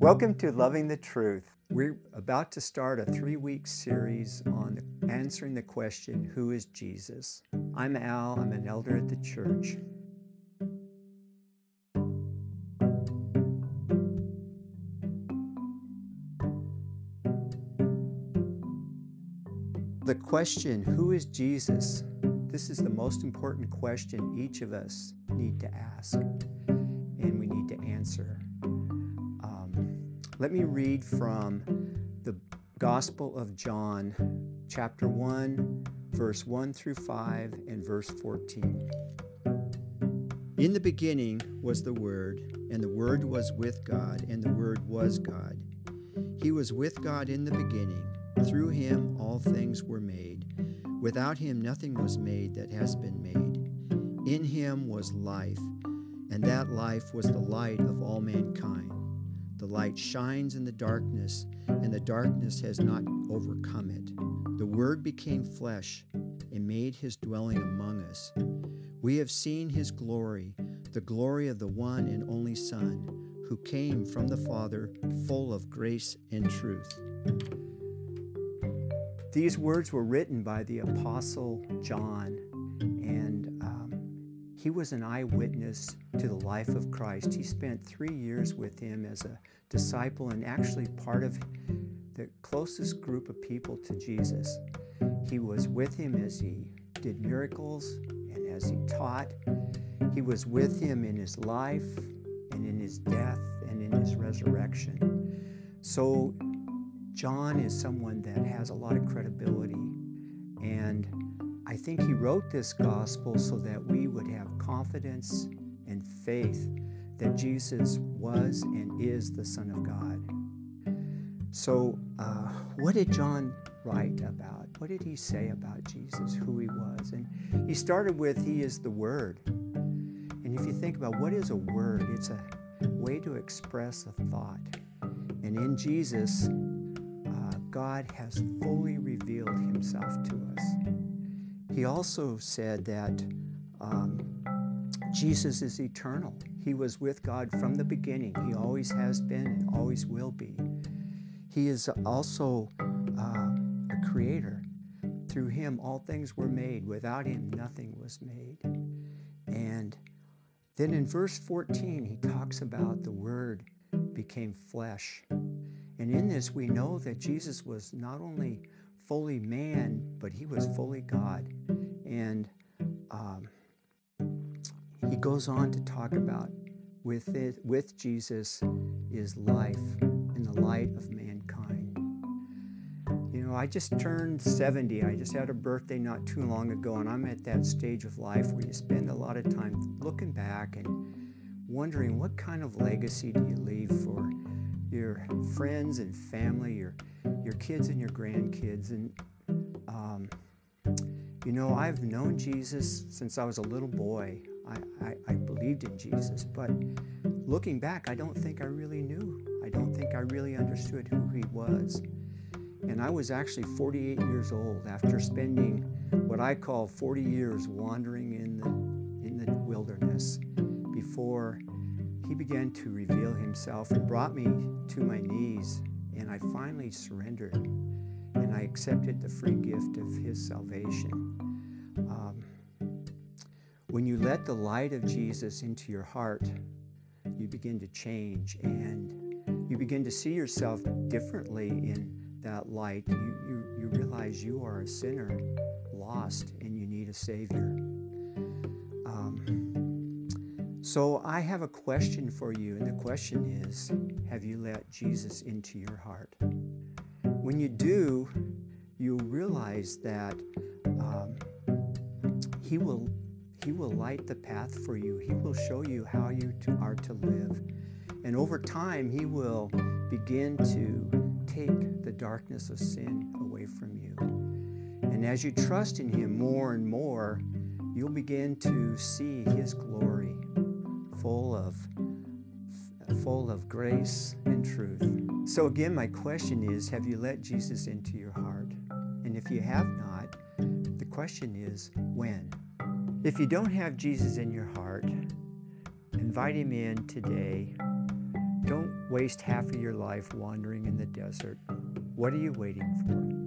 Welcome to Love n the Truth. We're about to start a three week series on answering the question, Who is Jesus? I'm Al, I'm an elder at the church. The question, Who is Jesus? This is the most important question each of us need to ask and we need to answer. Let me read from the Gospel of John, chapter 1, verse 1 through 5, and verse 14. In the beginning was the Word, and the Word was with God, and the Word was God. He was with God in the beginning. Through him all things were made. Without him nothing was made that has been made. In him was life, and that life was the light of all mankind. The light shines in the darkness, and the darkness has not overcome it. The Word became flesh and made his dwelling among us. We have seen his glory, the glory of the one and only Son, who came from the Father, full of grace and truth. These words were written by the Apostle John, and he was an eyewitness to the life of Christ. He spent three years with him as a disciple and actually part of the closest group of people to Jesus. He was with him as he did miracles and as he taught. He was with him in his life and in his death and in his resurrection. So John is someone that has a lot of credibility. And I think he wrote this gospel so that we would have confidence and faith that Jesus was and is the Son of God. So, uh, what did John write about? What did he say about Jesus, who he was? And he started with, He is the Word. And if you think about what is a word, it's a way to express a thought. And in Jesus, God has fully revealed himself. He also said that um, Jesus is eternal. He was with God from the beginning. He always has been and always will be. He is also uh, a creator. Through him, all things were made. Without him, nothing was made. And then in verse 14, he talks about the Word became flesh and in this, we know that Jesus was not only fully man, but he was fully God. And um, he goes on to talk about with it, with Jesus is life in the light of mankind. You know, I just turned 70. I just had a birthday not too long ago, and I'm at that stage of life where you spend a lot of time looking back and wondering what kind of legacy do you leave for your friends and family, your your kids and your grandkids, and um, you know I've known Jesus since I was a little boy. I, I, I believed in Jesus, but looking back, I don't think I really knew. I don't think I really understood who he was. And I was actually 48 years old after spending what I call 40 years wandering in the in the wilderness before he began to reveal himself and brought me to my knees, and I finally surrendered and I accepted the free gift of his salvation. Um, when you let the light of Jesus into your heart, you begin to change and you begin to see yourself differently in that light. You, you, you realize you are a sinner, lost, and you need a Savior. So I have a question for you, and the question is Have you let Jesus into your heart? When you do, you'll realize that um, He will He will light the path for you. He will show you how you to, are to live. And over time, He will begin to take the darkness of sin away from you. And as you trust in Him more and more, you'll begin to see His glory full of full of grace and truth. So again, my question is, have you let Jesus into your heart? And if you have not, the question is, when? If you don't have Jesus in your heart, invite him in today. Don't waste half of your life wandering in the desert. What are you waiting for?